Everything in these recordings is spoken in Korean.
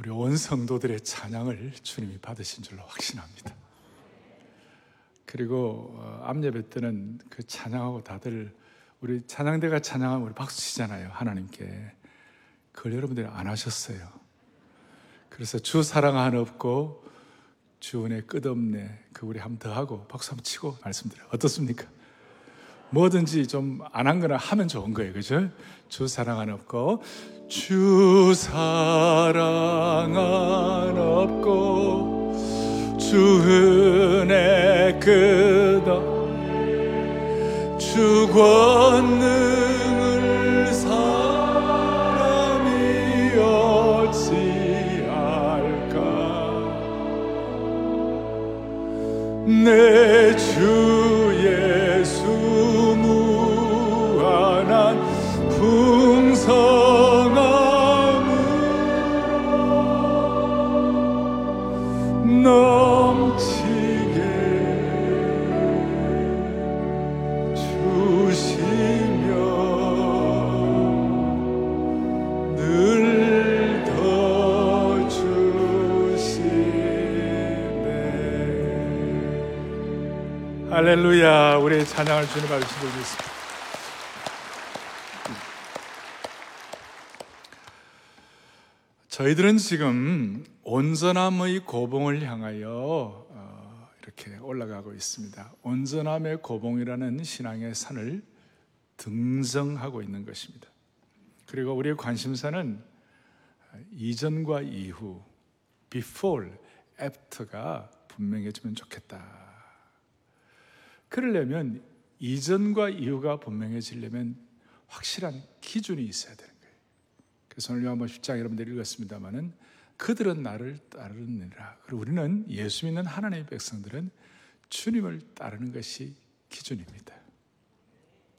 우리 온 성도들의 찬양을 주님이 받으신 줄로 확신합니다. 그리고 어, 암예배 때는 그 찬양하고 다들 우리 찬양대가 찬양하면 우리 박수 치잖아요. 하나님께. 그걸 여러분들이 안 하셨어요. 그래서 주 사랑 하나 없고 주 은혜 끝없네. 그 우리 한번 더 하고 박수 한번 치고 말씀드려요. 어떻습니까? 뭐든지 좀 안 한 거나 하면 좋은 거예요. 그죠? 주 사랑 하나 없고 주 사랑 하나 없고 주 은혜 끝없 주 권능을 사람이 어찌할까 내 주 할렐루야 우리의 찬양을 주님 앞에 드리겠습니다 저희들은 지금 온전함의 고봉을 향하여 어, 이렇게 올라가고 있습니다. 온전함의 고봉이라는 신앙의 산을 등정하고 있는 것입니다. 그리고 우리의 관심사는 이전과 이후, before, after가 분명해지면 좋겠다. 그러려면 이전과 이후가 분명해지려면 확실한 기준이 있어야 되는 거예요. 그래서 오늘 요한복 10장 여러분들이 읽었습니다마는 그들은 나를 따르느니라. 그리고 우리는 예수 믿는 하나님의 백성들은 주님을 따르는 것이 기준입니다.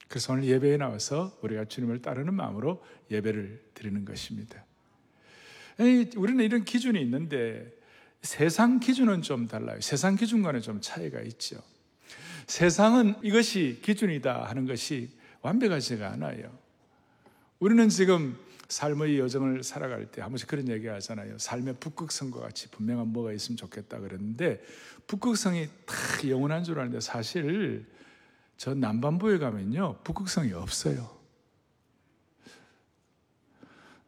그래서 오늘 예배에 나와서 우리가 주님을 따르는 마음으로 예배를 드리는 것입니다. 우리는 이런 기준이 있는데 세상 기준은 좀 달라요. 세상 기준과는 좀 차이가 있죠. 세상은 이것이 기준이다 하는 것이 완벽하지가 않아요. 우리는 지금 삶의 여정을 살아갈 때 한 번씩 그런 얘기 하잖아요. 삶의 북극성과 같이 분명한 뭐가 있으면 좋겠다 그랬는데 북극성이 다 영원한 줄 아는데 사실 저 남반부에 가면요. 북극성이 없어요.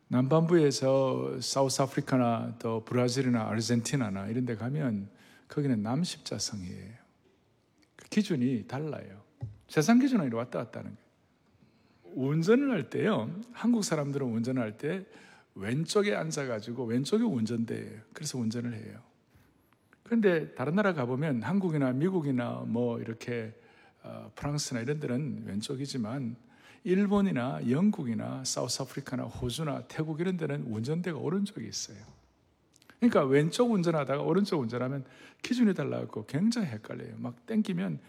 남반부에서 사우스 아프리카나 또 브라질이나 아르헨티나나 이런 데 가면 거기는 남십자성이에요. 그 기준이 달라요. 세상 기준 으로 왔다 갔다 하는 거예요. 운전을 할 때요. 한국 사람들은 운전을 할 때 왼쪽에 앉아가지고 왼쪽이 운전대예요. 그래서 운전을 해요. 그런데 다른 나라 가보면 한국이나 미국이나 뭐 이렇게 어, 프랑스나 이런 데는 왼쪽이지만 일본이나 영국이나 사우스 아프리카나 호주나 태국 이런 데는 운전대가 오른쪽에 있어요. 그러니까 왼쪽 운전하다가 오른쪽 운전하면 기준이 달라갖고 굉장히 헷갈려요. 막 땡기면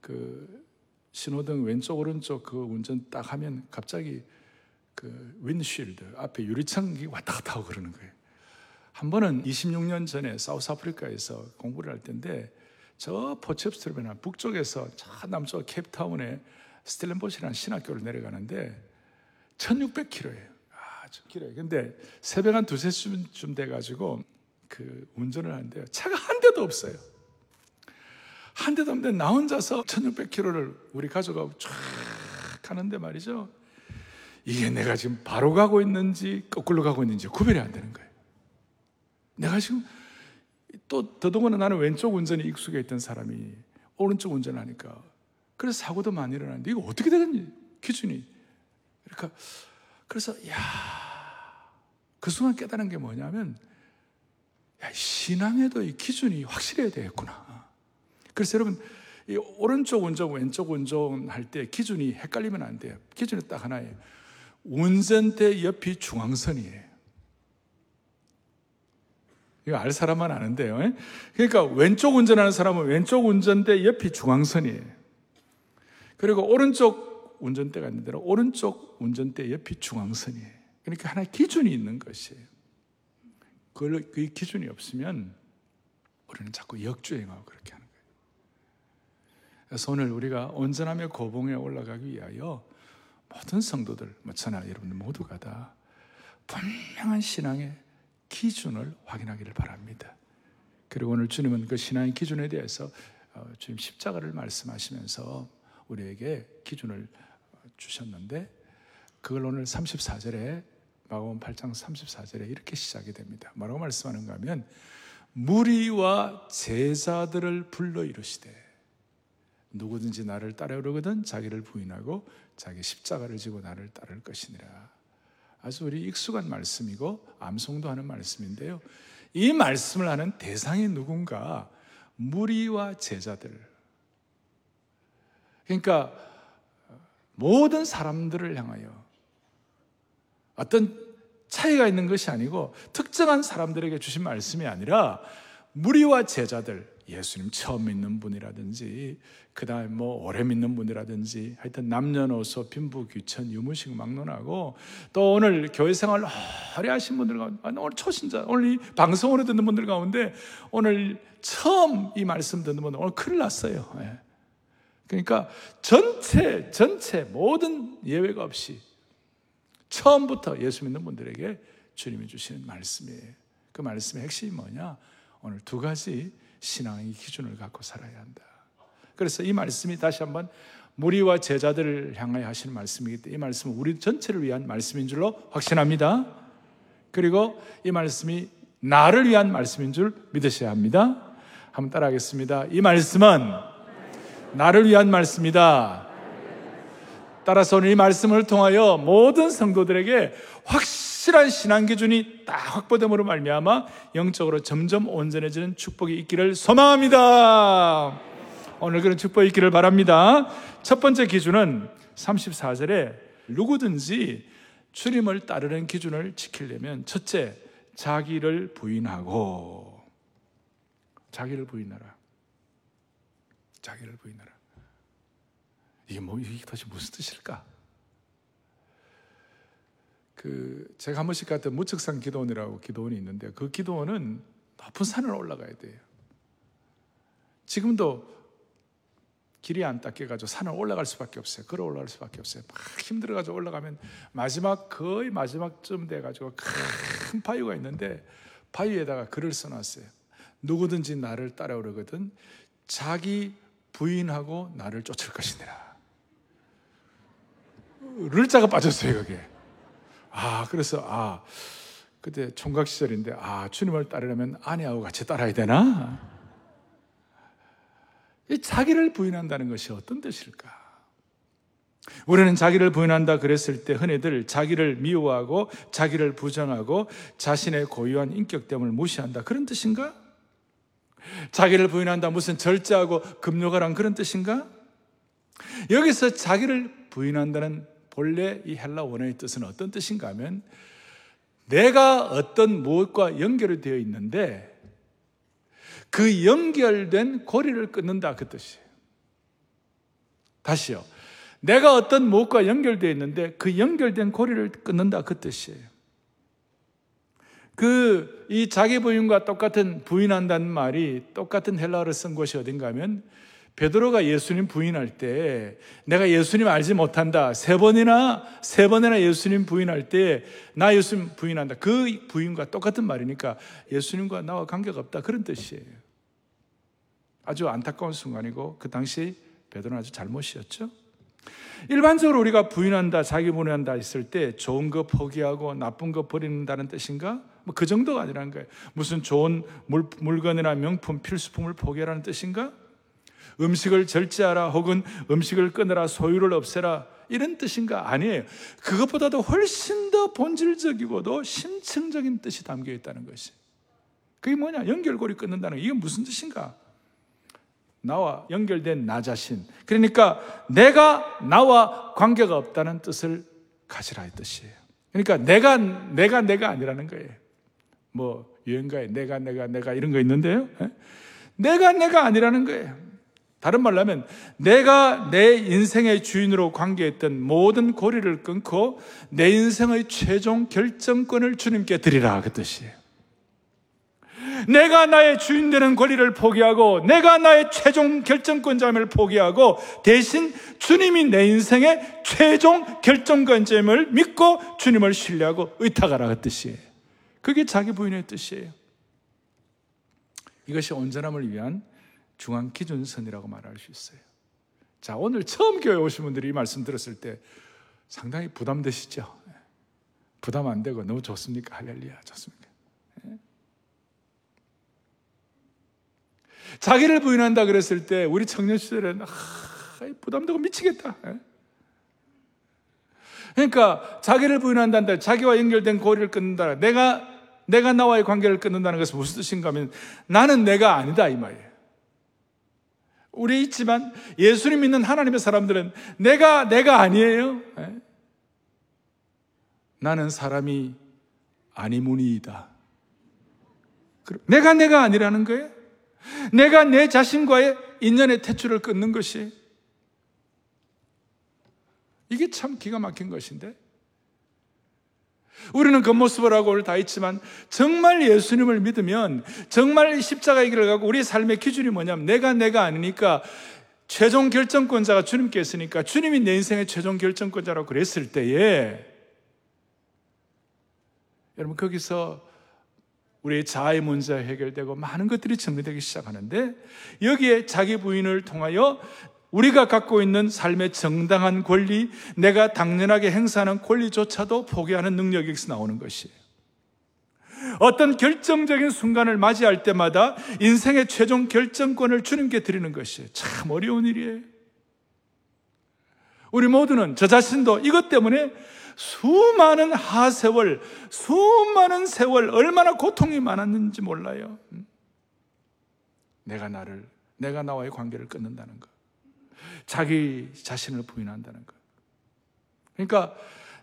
그 신호등 왼쪽 오른쪽 그 운전 딱 하면 갑자기 그 윈쉴드 앞에 유리창이 왔다 갔다 하고 그러는 거예요. 한 번은 26년 전에 사우스 아프리카에서 공부를 할 때인데 저 포체프스트르베나 북쪽에서 저 남쪽 케이프타운에 스텔렌보시라는 신학교를 내려가는데 1600km예요. 아주 길어요. 근데 새벽 한 두세 시쯤 돼가지고 그 운전을 하는데요. 차가 한 대도 없어요. 한 대도 없는데 나 혼자서 1600km를 우리 가족하고 쫙 가는데 말이죠. 이게 내가 지금 바로 가고 있는지 거꾸로 가고 있는지 구별이 안 되는 거예요. 내가 지금 또 더더구나 나는 왼쪽 운전에 익숙해 있던 사람이 오른쪽 운전을 하니까 그래서 사고도 많이 일어나는데 이거 어떻게 되겠니? 기준이. 그러니까 그래서 야, 그 순간 깨달은 게 뭐냐면 야, 신앙에도 이 기준이 확실해야 되겠구나. 그래서 여러분 이 오른쪽 운전, 왼쪽 운전 할 때 기준이 헷갈리면 안 돼요. 기준이 딱 하나예요. 운전대 옆이 중앙선이에요. 이거 알 사람만 아는데요. 그러니까 왼쪽 운전하는 사람은 왼쪽 운전대 옆이 중앙선이에요. 그리고 오른쪽 운전대가 있는 대로 오른쪽 운전대 옆이 중앙선이에요. 그러니까 하나의 기준이 있는 것이에요. 그 기준이 없으면 우리는 자꾸 역주행하고 그렇게 하는 거예요. 오늘 우리가 온전함의 고봉에 올라가기 위하여 모든 성도들, 뭐 저나 여러분들 모두가 다 분명한 신앙의 기준을 확인하기를 바랍니다. 그리고 오늘 주님은 그 신앙의 기준에 대해서 어, 주님 십자가를 말씀하시면서 우리에게 기준을 주셨는데 그걸 오늘 34절에 마가음 8장 34절에 이렇게 시작이 됩니다. 뭐라고 말씀하는가 하면 무리와 제자들을 불러 이르시되 누구든지 나를 따르거든 자기를 부인하고 자기 십자가를 지고 나를 따를 것이니라. 아주 우리 익숙한 말씀이고 암송도 하는 말씀인데요. 이 말씀을 하는 대상이 누군가 무리와 제자들. 그러니까 모든 사람들을 향하여 어떤 차이가 있는 것이 아니고 특정한 사람들에게 주신 말씀이 아니라 무리와 제자들, 예수님 처음 믿는 분이라든지 그 다음에 뭐 오래 믿는 분이라든지 하여튼 남녀노소 빈부 귀천 유무식 막론하고 또 오늘 교회 생활 오래 하신 분들 가운데 오늘 초신자 오늘 이 방송으로 듣는 분들 가운데 오늘 처음 이 말씀 듣는 분들 오늘 큰일 났어요 예. 그러니까 전체 전체 모든 예외가 없이 처음부터 예수 믿는 분들에게 주님이 주시는 말씀이에요 그 말씀의 핵심이 뭐냐 오늘 두 가지 신앙의 기준을 갖고 살아야 한다. 그래서 이 말씀이 다시 한번 무리와 제자들을 향하여 하시는 말씀이기 때문에 이 말씀은 우리 전체를 위한 말씀인 줄로 확신합니다. 그리고 이 말씀이 나를 위한 말씀인 줄 믿으셔야 합니다. 한번 따라하겠습니다. 이 말씀은 나를 위한 말씀이다. 따라서 오늘 이 말씀을 통하여 모든 성도들에게 확실한 신앙 기준이 딱 확보됨으로 말미암아 영적으로 점점 온전해지는 축복이 있기를 소망합니다. 오늘 그런 축복이 있기를 바랍니다. 첫 번째 기준은 34절에 누구든지 주님을 따르는 기준을 지키려면 첫째 자기를 부인하고 자기를 부인하라. 자기를 부인하라. 이게 뭐 이게 도대체 무슨 뜻일까? 그 제가 한 번씩 갔던 무측산 기도원이라고 기도원이 있는데 그 기도원은 높은 산을 올라가야 돼요. 지금도 길이 안 닦여가지고 산을 올라갈 수밖에 없어요. 걸어 올라갈 수밖에 없어요. 막 힘들어가지고 올라가면 마지막 거의 마지막쯤 돼가지고 큰 바위가 있는데 바위에다가 글을 써놨어요. 누구든지 나를 따라오려거든 자기 부인하고 나를 쫓을 것이니라. 를 자가 빠졌어요, 그게. 아, 그래서, 아, 그때 총각 시절인데, 아, 주님을 따르려면 아내하고 같이 따라야 되나? 이 자기를 부인한다는 것이 어떤 뜻일까? 우리는 자기를 부인한다 그랬을 때 흔히들 자기를 미워하고 자기를 부정하고 자신의 고유한 인격됨을 무시한다 그런 뜻인가? 자기를 부인한다 무슨 절제하고 금욕하란 그런 뜻인가? 여기서 자기를 부인한다는 본래 이 헬라 원어의 뜻은 어떤 뜻인가 하면 내가 어떤 무엇과 연결이 되어 있는데 그 연결된 고리를 끊는다 그 뜻이에요. 다시요. 내가 어떤 무엇과 연결되어 있는데 그 연결된 고리를 끊는다 그 뜻이에요. 그, 이 자기 부인과 똑같은 부인한다는 말이 똑같은 헬라어를 쓴 곳이 어딘가 하면 베드로가 예수님 부인할 때 내가 예수님 알지 못한다. 세 번이나 세 번이나 예수님 부인할 때 나 예수님 부인한다. 그 부인과 똑같은 말이니까 예수님과 나와 관계가 없다. 그런 뜻이에요. 아주 안타까운 순간이고 그 당시 베드로는 아주 잘못이었죠. 일반적으로 우리가 부인한다, 자기 부인한다 했을 때 좋은 거 포기하고 나쁜 거 버린다는 뜻인가? 뭐 그 정도가 아니라는 거예요. 무슨 좋은 물, 물건이나 명품, 필수품을 포기하라는 뜻인가? 음식을 절제하라 혹은 음식을 끊으라 소유를 없애라 이런 뜻인가 아니에요. 그것보다도 훨씬 더 본질적이고도 심층적인 뜻이 담겨 있다는 것이. 그게 뭐냐? 연결고리 끊는다는 거. 이게 무슨 뜻인가? 나와 연결된 나 자신. 그러니까 내가 나와 관계가 없다는 뜻을 가지라 이 뜻이에요. 그러니까 내가 내가 내가 아니라는 거예요. 뭐 유행가에 내가 내가 내가 이런 거 있는데요. 예? 내가 내가 아니라는 거예요. 다른 말로 하면 내가 내 인생의 주인으로 관계했던 모든 고리를 끊고 내 인생의 최종 결정권을 주님께 드리라 그 뜻이에요. 내가 나의 주인 되는 권리를 포기하고 내가 나의 최종 결정권자임을 포기하고 대신 주님이 내 인생의 최종 결정권자임을 믿고 주님을 신뢰하고 의탁하라 그 뜻이에요. 그게 자기 부인의 뜻이에요. 이것이 온전함을 위한 중앙 기준선이라고 말할 수 있어요. 자, 오늘 처음 교회 오신 분들이 이 말씀 들었을 때 상당히 부담되시죠? 부담 안 되고 너무 좋습니까? 할렐루야, 좋습니까? 자기를 부인한다 그랬을 때 우리 청년 시절에는 아, 부담되고 미치겠다. 예? 그러니까 자기를 부인한다는 자기와 연결된 고리를 끊는다. 내가 내가 나와의 관계를 끊는다는 것은 무슨 뜻인가 하면 나는 내가 아니다 이 말이에요. 우리 있지만 예수님 믿는 하나님의 사람들은 내가 내가 아니에요. 예? 나는 사람이 아니무니이다. 내가 내가 아니라는 거예요. 내가 내 자신과의 인연의 태출을 끊는 것이 이게 참 기가 막힌 것인데. 우리는 겉모습을 하고 오늘 다 있지만 정말 예수님을 믿으면 정말 십자가의 길을 가고 우리 삶의 기준이 뭐냐면 내가 내가 아니니까 최종 결정권자가 주님께 있으니까 주님이 내 인생의 최종 결정권자라고 그랬을 때에 여러분 거기서 우리의 자아의 문제가 해결되고 많은 것들이 정리되기 시작하는데 여기에 자기 부인을 통하여 우리가 갖고 있는 삶의 정당한 권리, 내가 당연하게 행사하는 권리조차도 포기하는 능력이 여기서 나오는 것이에요. 어떤 결정적인 순간을 맞이할 때마다 인생의 최종 결정권을 주님께 드리는 것이에요. 참 어려운 일이에요. 우리 모두는 저 자신도 이것 때문에 수많은 하세월, 수많은 세월 얼마나 고통이 많았는지 몰라요. 내가 나를, 내가 나와의 관계를 끊는다는 것. 자기 자신을 부인한다는 것. 그러니까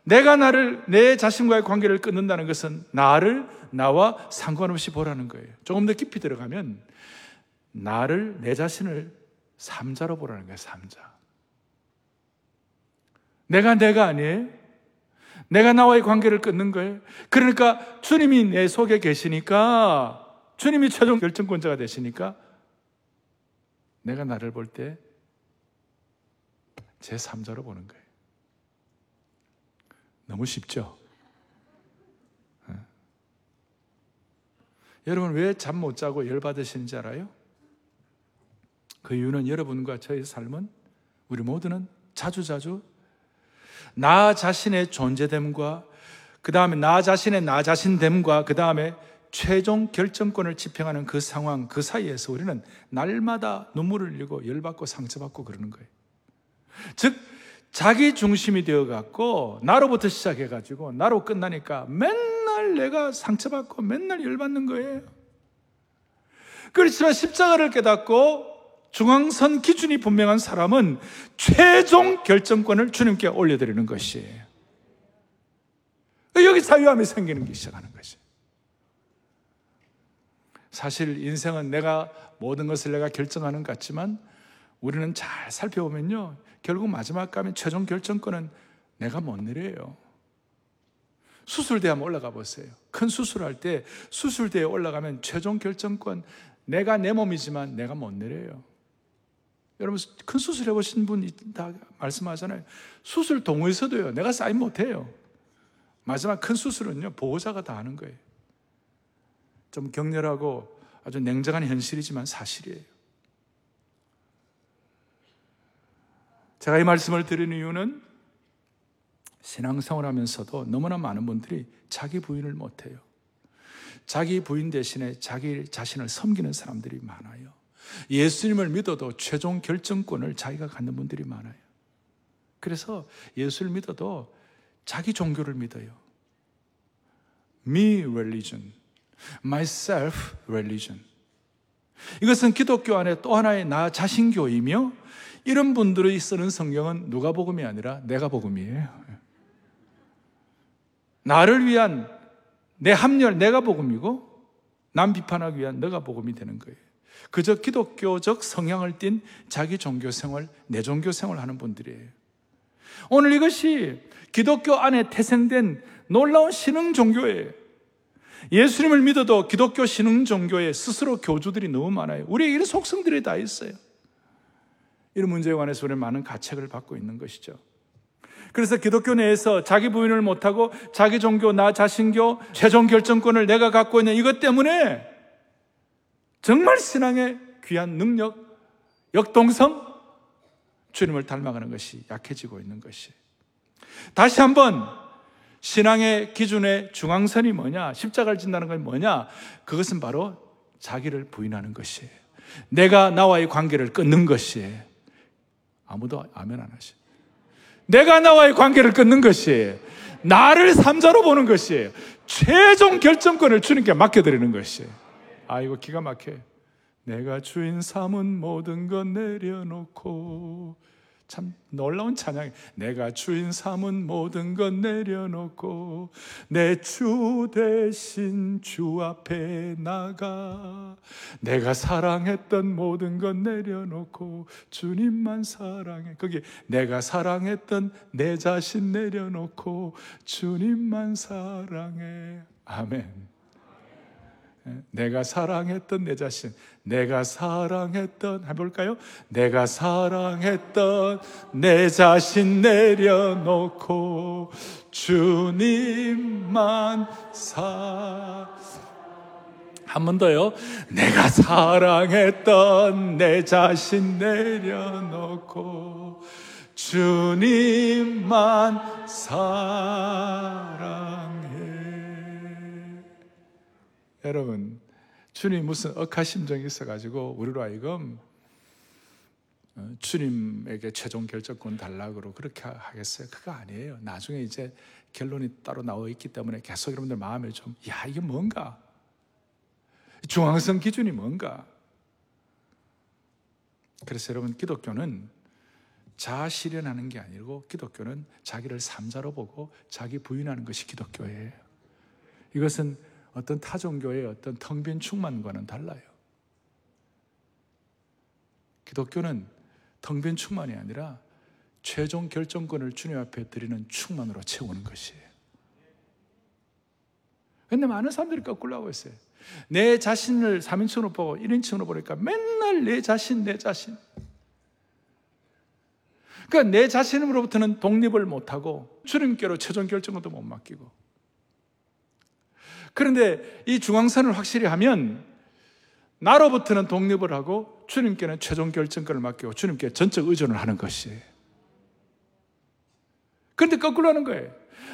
내가 나를 내 자신과의 관계를 끊는다는 것은 나를 나와 상관없이 보라는 거예요. 조금 더 깊이 들어가면 나를 내 자신을 삼자로 보라는 거예요. 삼자. 내가 내가 아니에요. 내가 나와의 관계를 끊는 거예요. 그러니까 주님이 내 속에 계시니까 주님이 최종 결정권자가 되시니까 내가 나를 볼 때 제 3자로 보는 거예요. 너무 쉽죠? 네. 여러분 왜 잠 못 자고 열 받으시는지 알아요? 그 이유는 여러분과 저의 삶은 우리 모두는 자주자주 나 자신의 존재됨과 그 다음에 나 자신의 나 자신됨과 그 다음에 최종 결정권을 집행하는 그 상황, 그 사이에서 우리는 날마다 눈물을 흘리고 열받고 상처받고 그러는 거예요. 즉, 자기 중심이 되어 갖고, 나로부터 시작해 가지고, 나로 끝나니까 맨날 내가 상처받고 맨날 열받는 거예요. 그렇지만 십자가를 깨닫고, 중앙선 기준이 분명한 사람은 최종 결정권을 주님께 올려드리는 것이에요. 여기 자유함이 생기는 게 시작하는 것이 사실 인생은 내가 모든 것을 내가 결정하는 것 같지만 우리는 잘 살펴보면요. 결국 마지막 가면 최종 결정권은 내가 못 내려요. 수술대 한번 올라가 보세요. 큰 수술할 때 수술대에 올라가면 최종 결정권 내가 내 몸이지만 내가 못 내려요. 여러분 큰 수술 해보신 분 다 말씀하잖아요. 수술 동호회에서도요. 내가 사인 못해요. 마지막 큰 수술은요. 보호자가 다 하는 거예요. 좀 격렬하고 아주 냉정한 현실이지만 사실이에요. 제가 이 말씀을 드리는 이유는 신앙생활 하면서도 너무나 많은 분들이 자기 부인을 못해요. 자기 부인 대신에 자기 자신을 섬기는 사람들이 많아요. 예수님을 믿어도 최종 결정권을 자기가 갖는 분들이 많아요. 그래서 예수를 믿어도 자기 종교를 믿어요. Me religion, myself religion. 이것은 기독교 안에 또 하나의 나 자신교이며 이런 분들이 쓰는 성경은 누가 복음이 아니라 내가 복음이에요. 나를 위한 내 합리화 내가 복음이고 남 비판하기 위한 내가 복음이 되는 거예요. 그저 기독교적 성향을 띤 자기 종교 생활, 내 종교 생활 하는 분들이에요. 오늘 이것이 기독교 안에 태생된 놀라운 신흥 종교예요. 예수님을 믿어도 기독교 신흥 종교에 스스로 교주들이 너무 많아요. 우리에게 이런 속성들이 다 있어요. 이런 문제에 관해서 우리는 많은 가책을 받고 있는 것이죠. 그래서 기독교 내에서 자기 부인을 못하고 자기 종교, 나 자신교, 최종 결정권을 내가 갖고 있는 이것 때문에 정말 신앙의 귀한 능력, 역동성, 주님을 닮아가는 것이 약해지고 있는 것이. 다시 한번 신앙의 기준의 중앙선이 뭐냐? 십자가를 진다는 건 뭐냐? 그것은 바로 자기를 부인하는 것이에요. 내가 나와의 관계를 끊는 것이에요. 아무도 아멘 안 하시. 내가 나와의 관계를 끊는 것이에요. 나를 삼자로 보는 것이에요. 최종 결정권을 주님께 맡겨드리는 것이에요. 아, 이거 기가 막혀요. 내가 주인 삼은 모든 것 내려놓고 참 놀라운 찬양이 내가 주인 삼은 모든 것 내려놓고 내 주 대신 주 앞에 나가 내가 사랑했던 모든 것 내려놓고 주님만 사랑해. 거기 내가 사랑했던 내 자신 내려놓고 주님만 사랑해. 아멘 내가 사랑했던 내 자신, 내가 사랑했던, 해볼까요? 내가 사랑했던 내 자신 내려놓고 주님만 사. 한 번 더요. 내가 사랑했던 내 자신 내려놓고 주님만 사랑해. 여러분, 주님 무슨 억하심정이 있어가지고 우리로 하여금 어, 주님에게 최종 결정권 달라고 그렇게 하겠어요? 그거 아니에요. 나중에 이제 결론이 따로 나와 있기 때문에 계속 여러분들 마음에 좀, 야, 이게 뭔가? 중앙성 기준이 뭔가? 그래서 여러분, 기독교는 자아 실현하는 게 아니고 기독교는 자기를 삼자로 보고 자기 부인하는 것이 기독교예요. 이것은 어떤 타 종교의 어떤 텅 빈 충만과는 달라요. 기독교는 텅 빈 충만이 아니라 최종 결정권을 주님 앞에 드리는 충만으로 채우는 것이에요. 근데 많은 사람들이 거꾸로 하고 있어요. 내 자신을 3인칭으로 보고 1인칭으로 보니까 맨날 내 자신, 내 자신. 그러니까 내 자신으로부터는 독립을 못하고 주님께로 최종 결정권도 못 맡기고 그런데 이 중앙선을 확실히 하면 나로부터는 독립을 하고 주님께는 최종 결정권을 맡기고 주님께 전적 의존을 하는 것이에요. 그런데 거꾸로 하는 거예요.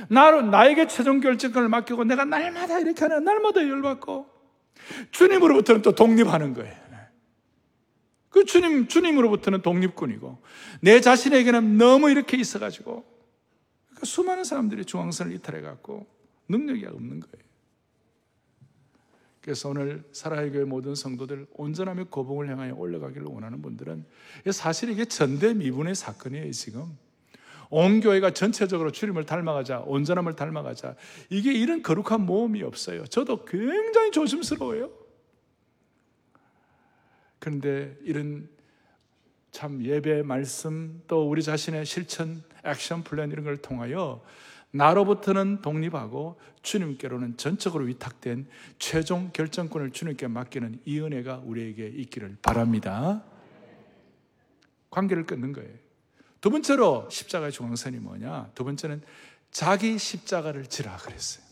나로, 나에게 최종 결정권을 맡기고 내가 날마다 이렇게 하는, 날마다 열받고 주님으로부터는 또 독립하는 거예요. 그 주님, 주님으로부터는 독립군이고 내 자신에게는 너무 이렇게 있어가지고 그러니까 수많은 사람들이 중앙선을 이탈해갖고 능력이 없는 거예요. 그래서 오늘 사랑의 교회 모든 성도들 온전하며 고봉을 향하여 올라가기를 원하는 분들은 사실 이게 전대미분의 사건이에요 지금. 온 교회가 전체적으로 주님을 닮아가자 온전함을 닮아가자. 이게 이런 거룩한 모험이 없어요. 저도 굉장히 조심스러워요. 그런데 이런 참 예배 말씀 또 우리 자신의 실천 액션 플랜 이런 걸 통하여 나로부터는 독립하고 주님께로는 전적으로 위탁된 최종 결정권을 주님께 맡기는 이 은혜가 우리에게 있기를 바랍니다. 관계를 끊는 거예요. 두 번째로 십자가의 중앙선이 뭐냐? 두 번째는 자기 십자가를 지라 그랬어요.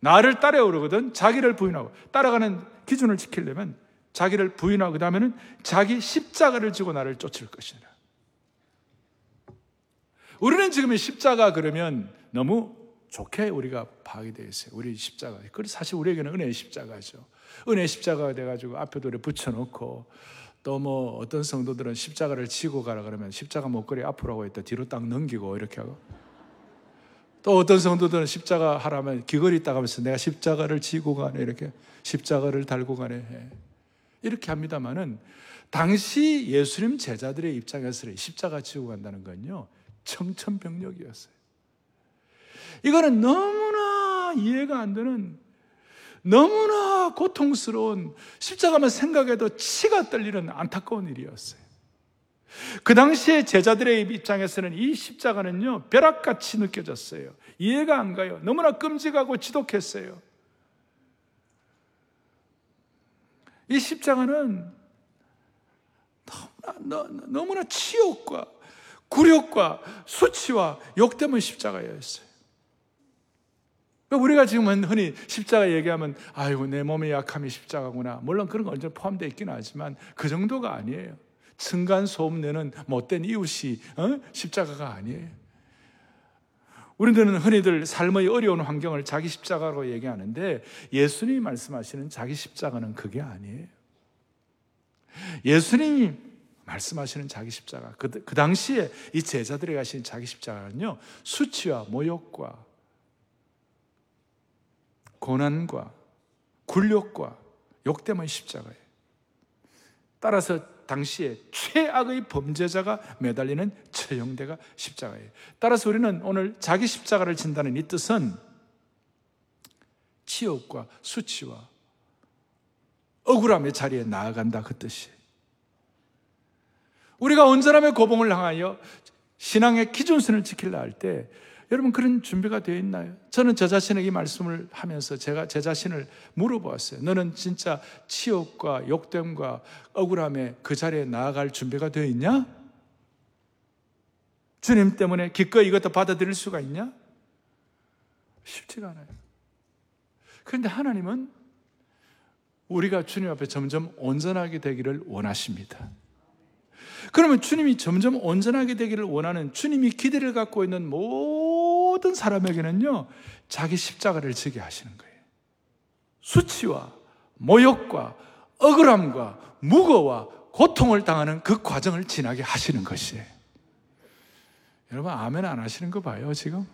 나를 따라오르거든 자기를 부인하고 따라가는 기준을 지키려면 자기를 부인하고 그다음에는 자기 십자가를 지고 나를 쫓을 것이다. 우리는 지금 십자가 그러면 너무 좋게 우리가 파악이 되어 있어요. 우리 십자가. 그 사실 우리에게는 은혜의 십자가죠. 은혜의 십자가가 돼가지고 앞에도 이렇게 붙여놓고 또 뭐 어떤 성도들은 십자가를 지고 가라 그러면 십자가 목걸이 앞으로 하고 있다 뒤로 딱 넘기고 이렇게 하고 또 어떤 성도들은 십자가 하라면 귀걸이 딱 하면서 내가 십자가를 지고 가네 이렇게 십자가를 달고 가네 이렇게 합니다만은 당시 예수님 제자들의 입장에서 십자가 지고 간다는 건요 청천벽력이었어요. 이거는 너무나 이해가 안 되는 너무나 고통스러운 십자가만 생각해도 치가 떨리는 안타까운 일이었어요. 그 당시에 제자들의 입장에서는 이 십자가는요, 벼락같이 느껴졌어요. 이해가 안 가요. 너무나 끔찍하고 지독했어요. 이 십자가는 너무나, 너무나 치욕과 굴욕과 수치와 욕 때문에 십자가였어요. 우리가 지금은 흔히 십자가 얘기하면 아이고 내 몸의 약함이 십자가구나. 물론 그런 건 언제나 포함되어 있긴 하지만 그 정도가 아니에요. 층간 소음 내는 못된 이웃이 어? 십자가가 아니에요. 우리들은 흔히들 삶의 어려운 환경을 자기 십자가로 얘기하는데 예수님이 말씀하시는 자기 십자가는 그게 아니에요. 예수님이 말씀하시는 자기 십자가, 그, 그 당시에 이 제자들이 가신 자기 십자가는요, 수치와 모욕과 고난과 굴욕과 욕 때문에 십자가예요. 따라서 당시에 최악의 범죄자가 매달리는 처형대가 십자가예요. 따라서 우리는 오늘 자기 십자가를 진다는 이 뜻은 치욕과 수치와 억울함의 자리에 나아간다 그 뜻이에요. 우리가 온전함의 고봉을 향하여 신앙의 기준선을 지키려 할때 여러분 그런 준비가 되어 있나요? 저는 저 자신에게 이 말씀을 하면서 제가 제 자신을 물어보았어요. 너는 진짜 치욕과 욕됨과 억울함에 그 자리에 나아갈 준비가 되어 있냐? 주님 때문에 기꺼이 이것도 받아들일 수가 있냐? 쉽지가 않아요. 그런데 하나님은 우리가 주님 앞에 점점 온전하게 되기를 원하십니다. 그러면 주님이 점점 온전하게 되기를 원하는 주님이 기대를 갖고 있는 모든 사람에게는요, 자기 십자가를 지게 하시는 거예요. 수치와 모욕과 억울함과 무거와 고통을 당하는 그 과정을 지나게 하시는 것이에요. 여러분, 아멘 안 하시는 거 봐요, 지금?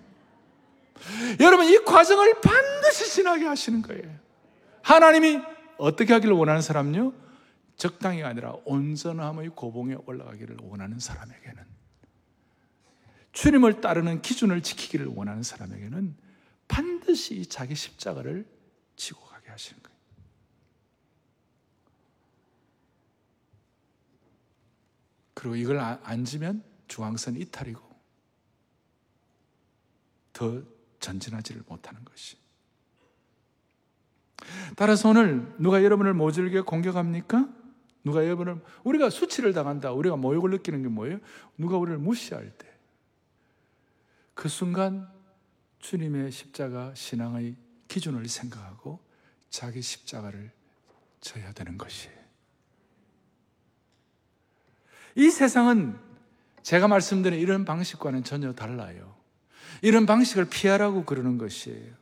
여러분, 이 과정을 반드시 지나게 하시는 거예요. 하나님이 어떻게 하기를 원하는 사람요? 적당히가 아니라 온전함의 고봉에 올라가기를 원하는 사람에게는 주님을 따르는 기준을 지키기를 원하는 사람에게는 반드시 자기 십자가를 지고 가게 하시는 거예요. 그리고 이걸 안 지면 중앙선 이탈이고 더 전진하지를 못하는 것이. 따라서 오늘 누가 여러분을 모질게 공격합니까? 누가 여러분을 우리가 수치를 당한다. 우리가 모욕을 느끼는 게 뭐예요? 누가 우리를 무시할 때. 그 순간 주님의 십자가 신앙의 기준을 생각하고 자기 십자가를 져야 되는 것이에요. 이 세상은 제가 말씀드린 이런 방식과는 전혀 달라요. 이런 방식을 피하라고 그러는 것이에요.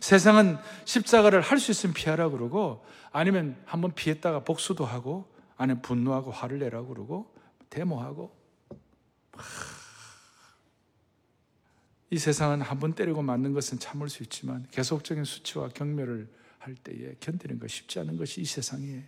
세상은 십자가를 할 수 있으면 피하라 그러고 아니면 한번 피했다가 복수도 하고 아니면 분노하고 화를 내라고 그러고 데모하고 이 세상은 한 번 때리고 맞는 것은 참을 수 있지만 계속적인 수치와 경멸을 할 때에 견디는 것 쉽지 않은 것이 이 세상이에요.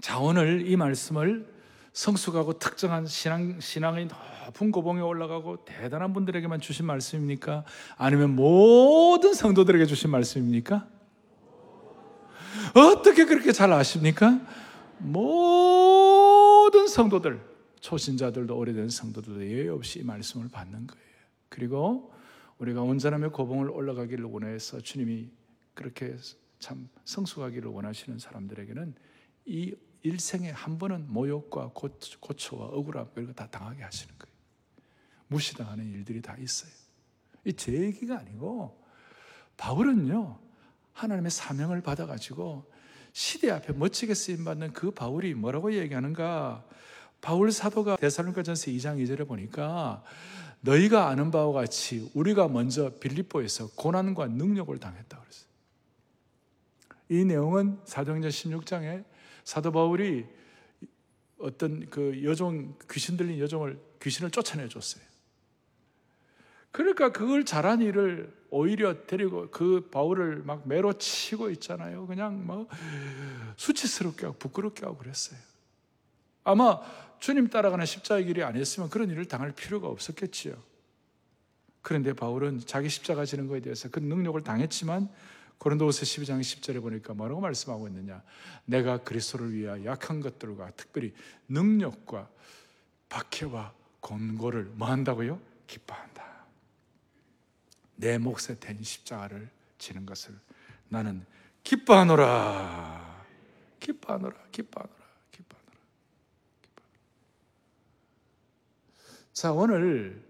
자, 오늘 이 말씀을 성숙하고 특정한 신앙, 신앙의 높은 고봉에 올라가고 대단한 분들에게만 주신 말씀입니까? 아니면 모든 성도들에게 주신 말씀입니까? 어떻게 그렇게 잘 아십니까? 모든 성도들, 초신자들도 오래된 성도들도 예외 없이 이 말씀을 받는 거예요. 그리고 우리가 온전함의 고봉을 올라가기를 원해서 주님이 그렇게 참 성숙하기를 원하시는 사람들에게는 이 일생에 한 번은 모욕과 고초와 억울함 이런 거다 당하게 하시는 거예요. 무시당하는 일들이 다 있어요. 이 제 얘기가 아니고 바울은요 하나님의 사명을 받아가지고 시대 앞에 멋지게 쓰임 받는 그 바울이 뭐라고 얘기하는가? 바울 사도가 데살로니가전서 2장 2절에 보니까 너희가 아는 바와 같이 우리가 먼저 빌립보에서 고난과 능력을 당했다 그랬어요. 이 내용은 사도행전 16장에 사도 바울이 어떤 그 여종 귀신 들린 여종을 귀신을 쫓아내 줬어요. 그러니까 그걸 잘한 일을 오히려 데리고 그 바울을 막 매로 치고 있잖아요. 그냥 뭐 수치스럽게 하고 부끄럽게 하고 그랬어요. 아마 주님 따라가는 십자가의 길이 아니었으면 그런 일을 당할 필요가 없었겠지요. 그런데 바울은 자기 십자가 지는 것에 대해서 그 능력을 당했지만 고린도후서 12장 10절에 보니까 뭐라고 말씀하고 있느냐? 내가 그리스도를 위하여 약한 것들과 특별히 능력과 박해와 곤고를 뭐 한다고요? 기뻐한다. 내 몫에 된 십자가를 지는 것을 나는 기뻐하노라. 기뻐하노라, 기뻐하노라, 기뻐하노라. 기뻐하노라. 자, 오늘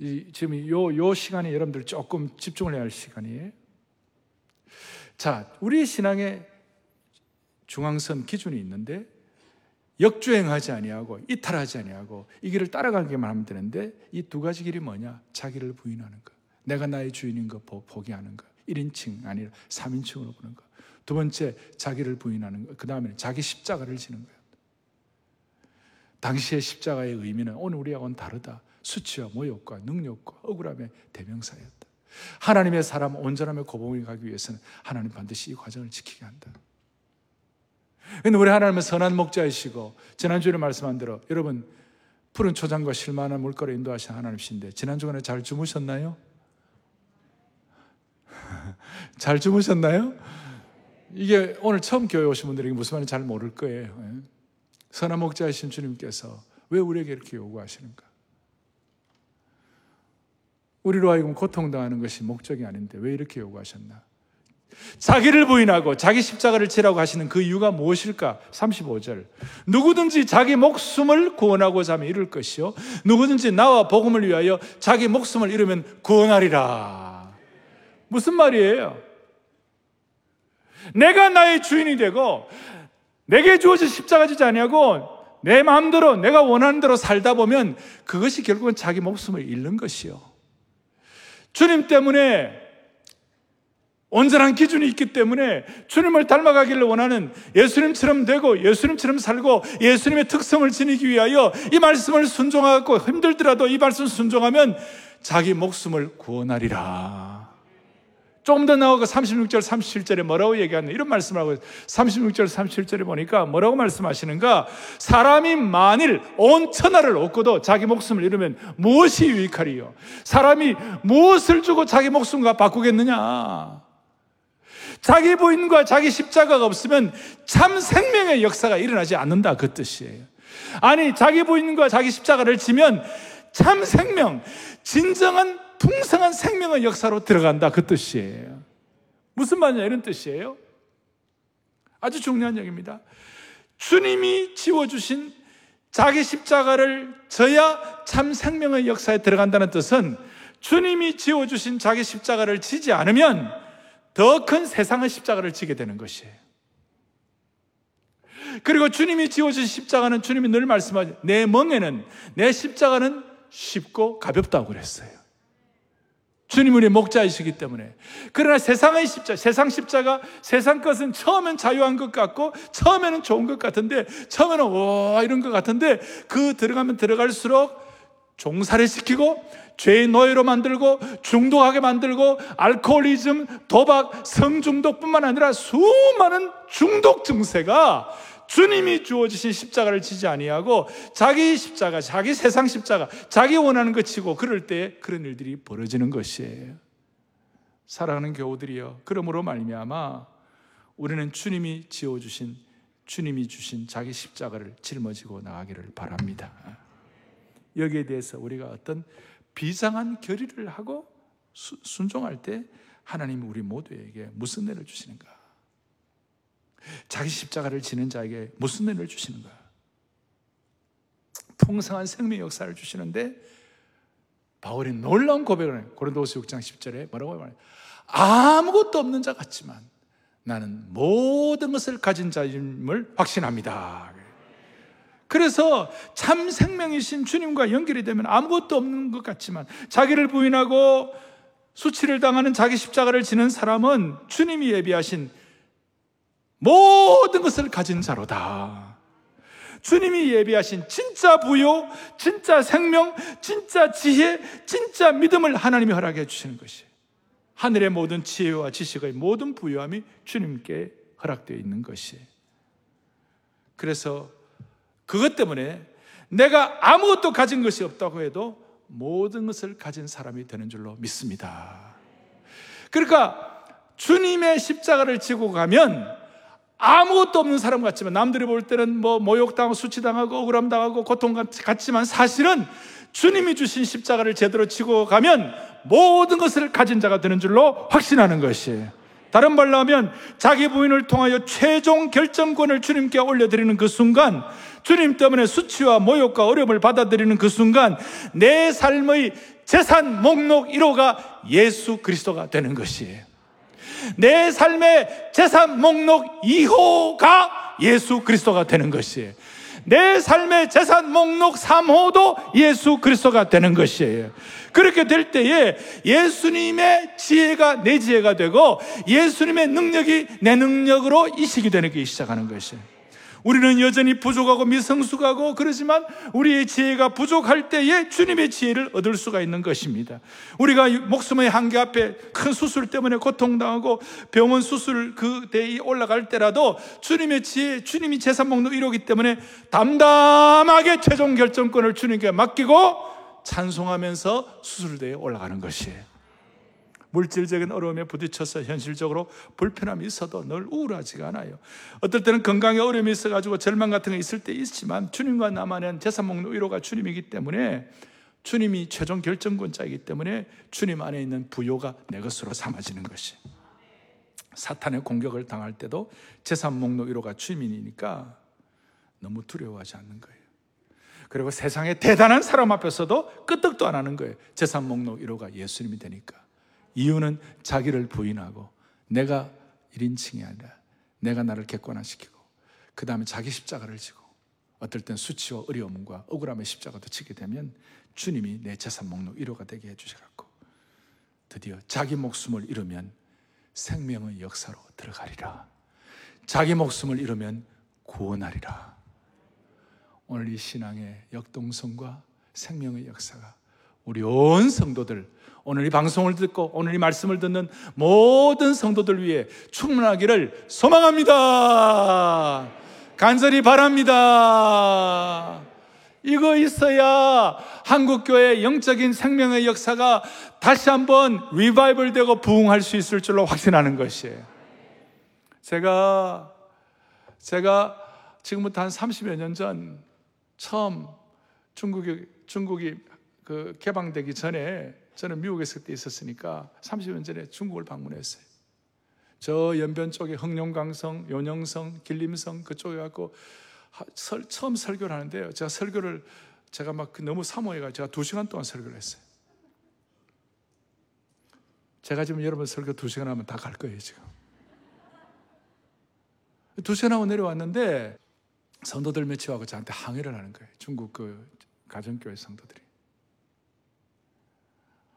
이, 지금 요, 요 시간에 여러분들 조금 집중을 해야 할 시간이에요. 자, 우리 신앙의 중앙선 기준이 있는데 역주행하지 아니하고 이탈하지 아니하고 이 길을 따라가기만 하면 되는데 이 두 가지 길이 뭐냐? 자기를 부인하는 것. 내가 나의 주인인 거 포기하는 것. 1인칭 아니라 3인칭으로 보는 것. 두 번째 자기를 부인하는 것. 그다음에 자기 십자가를 지는 거예요. 당시의 십자가의 의미는 오늘 우리하고는 다르다. 수치와 모욕과 능력과 억울함의 대명사였다. 하나님의 사람 온전함의 고봉에 가기 위해서는 하나님 반드시 이 과정을 지키게 한다. 근데 우리 하나님은 선한 목자이시고 지난주에 말씀한 대로 여러분 푸른 초장과 실만한 물가로 인도하신 하나님이신데 지난 주간에 잘 주무셨나요? 잘 주무셨나요? 이게 오늘 처음 교회 오신 분들에게 무슨 말인지 잘 모를 거예요. 예. 선한 목자이신 주님께서 왜 우리에게 이렇게 요구하시는가? 우리로 하여금 고통당하는 것이 목적이 아닌데 왜 이렇게 요구하셨나? 자기를 부인하고 자기 십자가를 지라고 하시는 그 이유가 무엇일까? 35절. 누구든지 자기 목숨을 구원하고자 하면 이룰 것이요. 누구든지 나와 복음을 위하여 자기 목숨을 잃으면 구원하리라. 무슨 말이에요? 내가 나의 주인이 되고 내게 주어진 십자가 지지 아니하고 내 마음대로 내가 원하는 대로 살다 보면 그것이 결국은 자기 목숨을 잃는 것이요. 주님 때문에 온전한 기준이 있기 때문에 주님을 닮아가기를 원하는 예수님처럼 되고 예수님처럼 살고 예수님의 특성을 지니기 위하여 이 말씀을 순종하고 힘들더라도 이 말씀 순종하면 자기 목숨을 구원하리라. 조금 더 나오고 36절, 37절에 뭐라고 얘기하는 이런 말씀을 하고 36절, 37절에 보니까 뭐라고 말씀하시는가? 사람이 만일 온 천하를 얻고도 자기 목숨을 잃으면 무엇이 유익하리요? 사람이 무엇을 주고 자기 목숨과 바꾸겠느냐? 자기 부인과 자기 십자가가 없으면 참 생명의 역사가 일어나지 않는다 그 뜻이에요. 아니 자기 부인과 자기 십자가를 지면 참 생명, 진정한 풍성한 생명의 역사로 들어간다 그 뜻이에요. 무슨 말이냐 이런 뜻이에요. 아주 중요한 얘기입니다. 주님이 지워주신 자기 십자가를 져야 참 생명의 역사에 들어간다는 뜻은 주님이 지워주신 자기 십자가를 지지 않으면 더 큰 세상의 십자가를 지게 되는 것이에요. 그리고 주님이 지어진 십자가는 주님이 늘 말씀하죠. 내 멍에는, 내 십자가는 쉽고 가볍다고 그랬어요. 주님 우리 목자이시기 때문에. 그러나 세상의 십자, 세상 십자가, 세상 것은 처음엔 자유한 것 같고, 처음에는 좋은 것 같은데, 처음에는 와, 이런 것 같은데, 그 들어가면 들어갈수록 종살이 시키고, 죄의 노예로 만들고 중독하게 만들고 알코올리즘, 도박, 성중독뿐만 아니라 수많은 중독 증세가 주님이 주어지신 십자가를 지지 아니하고 자기 십자가, 자기 세상 십자가, 자기 원하는 것 치고 그럴 때 그런 일들이 벌어지는 것이에요. 사랑하는 교우들이여, 그러므로 말미암아 우리는 주님이 지어 주신 주님이 주신 자기 십자가를 짊어지고 나가기를 바랍니다. 여기에 대해서 우리가 어떤 비상한 결의를 하고 수, 순종할 때 하나님이 우리 모두에게 무슨 은혜를 주시는가? 자기 십자가를 지는 자에게 무슨 은혜를 주시는가? 풍성한 생명 역사를 주시는데 바울이 놀라운 고백을 해요. 고린도서 6장 10절에 뭐라고 말해요? 아무것도 없는 자 같지만 나는 모든 것을 가진 자임을 확신합니다. 그래서 참 생명이신 주님과 연결이 되면 아무것도 없는 것 같지만 자기를 부인하고 수치를 당하는 자기 십자가를 지는 사람은 주님이 예비하신 모든 것을 가진 자로다. 주님이 예비하신 진짜 부요, 진짜 생명, 진짜 지혜, 진짜 믿음을 하나님이 허락해 주시는 것이 하늘의 모든 지혜와 지식의 모든 부요함이 주님께 허락되어 있는 것이. 그래서 그것 때문에 내가 아무것도 가진 것이 없다고 해도 모든 것을 가진 사람이 되는 줄로 믿습니다. 그러니까 주님의 십자가를 지고 가면 아무것도 없는 사람 같지만 남들이 볼 때는 뭐 모욕당하고 수치당하고 억울함 당하고 고통 같지만 사실은 주님이 주신 십자가를 제대로 지고 가면 모든 것을 가진 자가 되는 줄로 확신하는 것이에요. 다른 말로 하면 자기 부인을 통하여 최종 결정권을 주님께 올려드리는 그 순간 주님 때문에 수치와 모욕과 어려움을 받아들이는 그 순간 내 삶의 재산 목록 1호가 예수 그리스도가 되는 것이에요. 내 삶의 재산 목록 2호가 예수 그리스도가 되는 것이에요. 내 삶의 재산 목록 3호도 예수 그리스도가 되는 것이에요. 그렇게 될 때에 예수님의 지혜가 내 지혜가 되고 예수님의 능력이 내 능력으로 이식이 되는 게 시작하는 것이에요. 우리는 여전히 부족하고 미성숙하고 그러지만 우리의 지혜가 부족할 때에 주님의 지혜를 얻을 수가 있는 것입니다. 우리가 목숨의 한계 앞에 큰 수술 때문에 고통당하고 병원 수술 그 대에 올라갈 때라도 주님의 지혜, 주님이 재산 목록 1호기 때문에 담담하게 최종 결정권을 주님께 맡기고 찬송하면서 수술대에 올라가는 것이에요. 물질적인 어려움에 부딪혀서 현실적으로 불편함이 있어도 늘 우울하지가 않아요. 어떨 때는 건강에 어려움이 있어가지고 절망 같은 게 있을 때 있지만 주님과 나만은 재산 목록 1호가 주님이기 때문에 주님이 최종 결정권자이기 때문에 주님 안에 있는 부요가 내 것으로 삼아지는 것이. 사탄의 공격을 당할 때도 재산 목록 1호가 주님이니까 너무 두려워하지 않는 거예요. 그리고 세상에 대단한 사람 앞에서도 끄떡도 안 하는 거예요. 재산 목록 1호가 예수님이 되니까. 이유는 자기를 부인하고 내가 1인칭이 아니라 내가 나를 객관화시키고 그 다음에 자기 십자가를 지고 어떨 땐 수치와 어려움과 억울함의 십자가도 지게 되면 주님이 내 재산 목록 1호가 되게 해주셔갖고 드디어 자기 목숨을 잃으면 생명의 역사로 들어가리라. 자기 목숨을 잃으면 구원하리라. 오늘 이 신앙의 역동성과 생명의 역사가 우리 온 성도들 오늘 이 방송을 듣고 오늘 이 말씀을 듣는 모든 성도들 위해 충만하기를 소망합니다. 간절히 바랍니다. 이거 있어야 한국교회 영적인 생명의 역사가 다시 한번 리바이벌 되고 부흥할 수 있을 줄로 확신하는 것이에요. 제가, 제가 지금부터 한 30여 년 전 처음 중국이, 중국이 그 개방되기 전에 저는 미국에 있을 때 있었으니까 30년 전에 중국을 방문했어요. 저 연변 쪽에 흥룡강성, 요녕성, 길림성 그쪽에 갖고 설, 처음 설교를 하는데요. 제가 설교를 제가 막그 너무 사모해가 제가 두 시간 동안 설교를 했어요. 제가 지금 여러분 설교 두 시간 하면 다 갈 거예요, 지금. 두 시간 하고 내려왔는데 성도들 몇치하고 저한테 항의를 하는 거예요. 중국 그 가정교회 성도들이.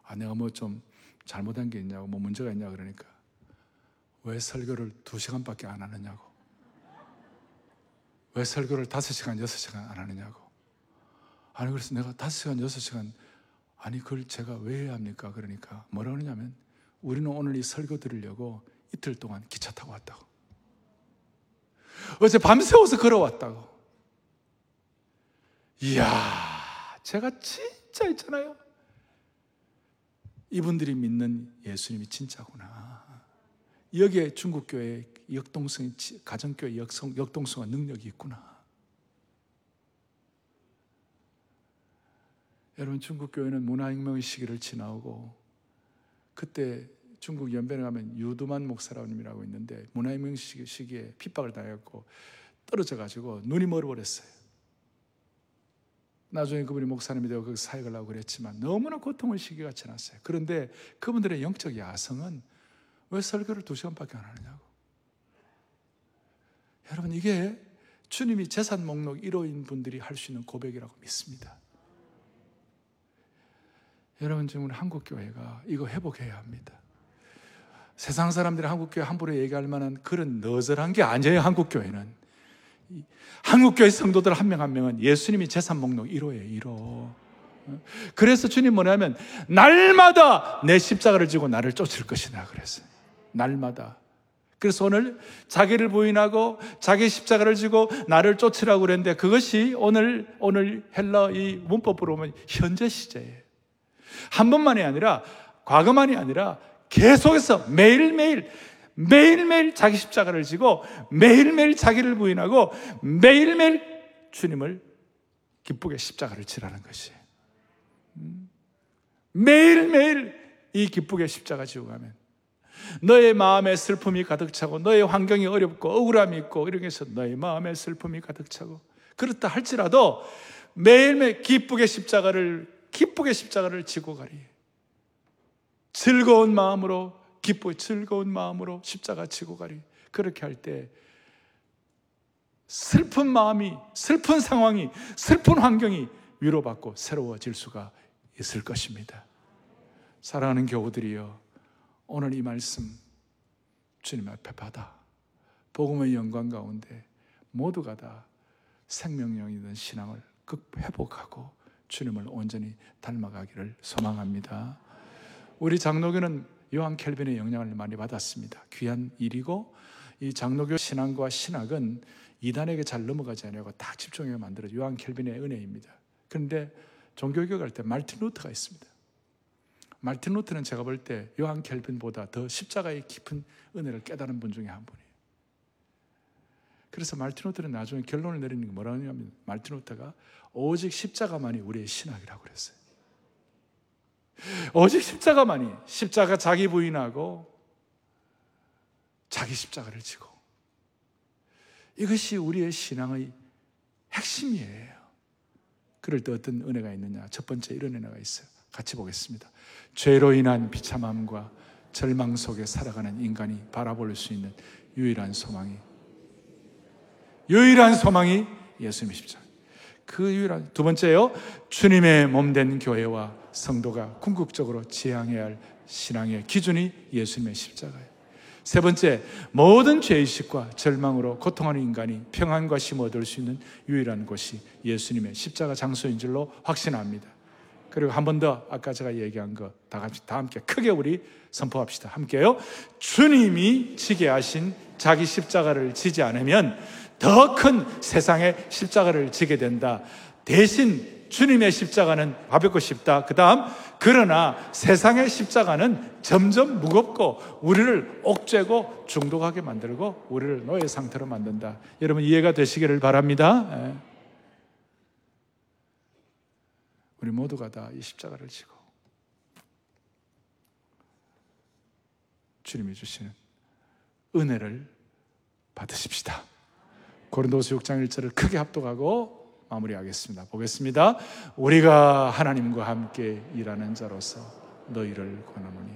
아, 내가 뭐 좀 잘못한 게 있냐고, 뭐 문제가 있냐 그러니까 왜 설교를 두 시간밖에 안 하느냐고. 왜 설교를 다섯 시간, 여섯 시간 안 하느냐고. 아니, 그래서 내가 다섯 시간, 여섯 시간, 아니, 그걸 제가 왜 합니까? 그러니까 뭐라 그러냐면 우리는 오늘 이 설교 들으려고 이틀 동안 기차 타고 왔다고. 어제 밤새워서 걸어왔다고. 이야, 제가 진짜 있잖아요. 이분들이 믿는 예수님이 진짜구나. 여기에 중국교회 역동성, 가정교회 역성, 역동성과 능력이 있구나. 여러분, 중국교회는 문화혁명의 시기를 지나오고, 그때 중국 연변에 가면 유두만 목사라고 있는데, 문화혁명 시기에 핍박을 당했고, 떨어져가지고 눈이 멀어버렸어요. 나중에 그분이 목사님이 되고 그 사역을 하고 그랬지만 너무나 고통의 시기가 지났어요. 그런데 그분들의 영적 야성은 왜 설교를 두 시간밖에 안 하느냐고. 여러분, 이게 주님이 재산 목록 1호인 분들이 할 수 있는 고백이라고 믿습니다. 여러분, 지금 한국교회가 이거 회복해야 합니다. 세상 사람들이 한국교회 함부로 얘기할 만한 그런 너절한 게 아니에요, 한국교회는. 한국교회 성도들 한 명 한 명은 예수님이 재산 목록 1호예요, 1호. 그래서 주님 뭐냐면, 날마다 내 십자가를 지고 나를 쫓을 것이다. 그랬어요. 날마다. 그래서 오늘 자기를 부인하고 자기 십자가를 지고 나를 쫓으라고 그랬는데 그것이 오늘, 오늘 헬라 이 문법으로 보면 현재 시제예요. 한 번만이 아니라, 과거만이 아니라 계속해서 매일매일 매일매일 자기 십자가를 지고 매일매일 자기를 부인하고 매일매일 주님을 기쁘게 십자가를 지라는 것이 음. 매일매일 이 기쁘게 십자가 지고 가면 너의 마음에 슬픔이 가득 차고 너의 환경이 어렵고 억울함이 있고 이런 게서 너의 마음에 슬픔이 가득 차고 그렇다 할지라도 매일매일 기쁘게 십자가를 기쁘게 십자가를 지고 가리. 즐거운 마음으로 기쁘 즐거운 마음으로 십자가 지고 가리. 그렇게 할 때 슬픈 마음이 슬픈 상황이 슬픈 환경이 위로받고 새로워질 수가 있을 것입니다. 사랑하는 교우들이여 오늘 이 말씀 주님 앞에 받아 복음의 영광 가운데 모두가 다 생명력이든 신앙을 극 회복하고 주님을 온전히 닮아가기를 소망합니다. 우리 장로교는 요한 켈빈의 영향을 많이 받았습니다. 귀한 일이고 이 장로교 신앙과 신학은 이단에게 잘 넘어가지 않고 딱 집중해 만들어 요한 켈빈의 은혜입니다. 그런데 종교교 갈때 말틴 루트가 있습니다. 말틴 루트는 제가 볼 때 요한 켈빈보다 더 십자가의 깊은 은혜를 깨달은 분 중에 한 분이에요. 그래서 말틴 루트는 나중에 결론을 내리는 게 뭐라고 하냐면 말틴 루트가 오직 십자가만이 우리의 신학이라고 그랬어요. 오직 십자가만이 십자가 자기 부인하고 자기 십자가를 지고 이것이 우리의 신앙의 핵심이에요. 그럴 때 어떤 은혜가 있느냐? 첫 번째 이런 은혜가 있어요. 같이 보겠습니다. 죄로 인한 비참함과 절망 속에 살아가는 인간이 바라볼 수 있는 유일한 소망이 유일한 소망이 예수님의 십자가. 그 유일한 두 번째요. 주님의 몸 된 교회와 성도가 궁극적으로 지향해야 할 신앙의 기준이 예수님의 십자가예요. 세 번째, 모든 죄의식과 절망으로 고통하는 인간이 평안과 쉼 얻을 수 있는 유일한 곳이 예수님의 십자가 장소인 줄로 확신합니다. 그리고 한 번 더 아까 제가 얘기한 거 다 같이 다 함께 크게 우리 선포합시다. 함께요. 주님이 지게 하신 자기 십자가를 지지 않으면 더 큰 세상의 십자가를 지게 된다. 대신 주님의 십자가는 가볍고 쉽다. 그 다음, 그러나 세상의 십자가는 점점 무겁고 우리를 옥죄고 중독하게 만들고 우리를 노예 상태로 만든다. 여러분 이해가 되시기를 바랍니다. 예. 우리 모두가 다 이 십자가를 지고 주님이 주시는 은혜를 받으십시다. 고린도서 6장 1절을 크게 합독하고 마무리하겠습니다. 보겠습니다. 우리가 하나님과 함께 일하는 자로서 너희를 권하노니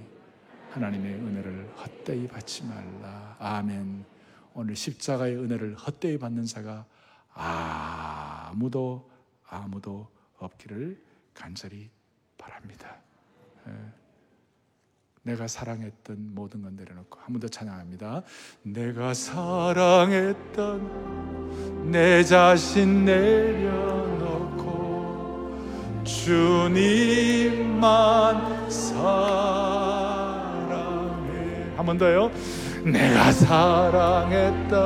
하나님의 은혜를 헛되이 받지 말라. 아멘. 오늘 십자가의 은혜를 헛되이 받는 자가 아무도 아무도 없기를 간절히 바랍니다. 예. 내가 사랑했던 모든 건 내려놓고 한 번 더 찬양합니다. 내가 사랑했던 내 자신 내려놓고 주님만 사랑해. 한 번 더요. 내가 사랑했던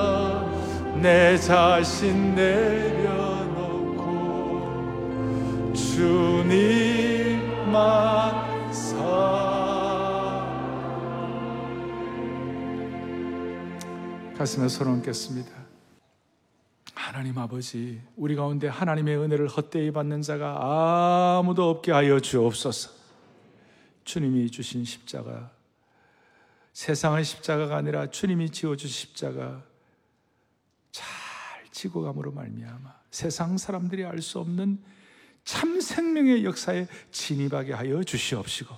내 자신 내려놓고 주님만 사랑해. 가슴에 손을 얹겠습니다. 하나님 아버지, 우리 가운데 하나님의 은혜를 헛되이 받는 자가 아무도 없게 하여 주옵소서. 주님이 주신 십자가, 세상의 십자가가 아니라 주님이 지어주신 십자가 잘 지고 감으로 말미암아 세상 사람들이 알 수 없는 참 생명의 역사에 진입하게 하여 주시옵시고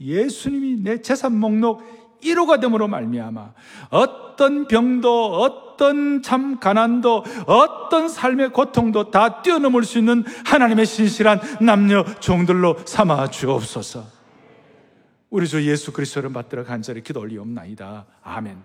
예수님이 내 재산 목록 1호가 됨으로 말미암아 어떤 병도 어떤 참 가난도 어떤 삶의 고통도 다 뛰어넘을 수 있는 하나님의 신실한 남녀 종들로 삼아 주옵소서. 우리 주 예수 그리스도를 받들어 간절히 기도 올리옵나이다. 아멘.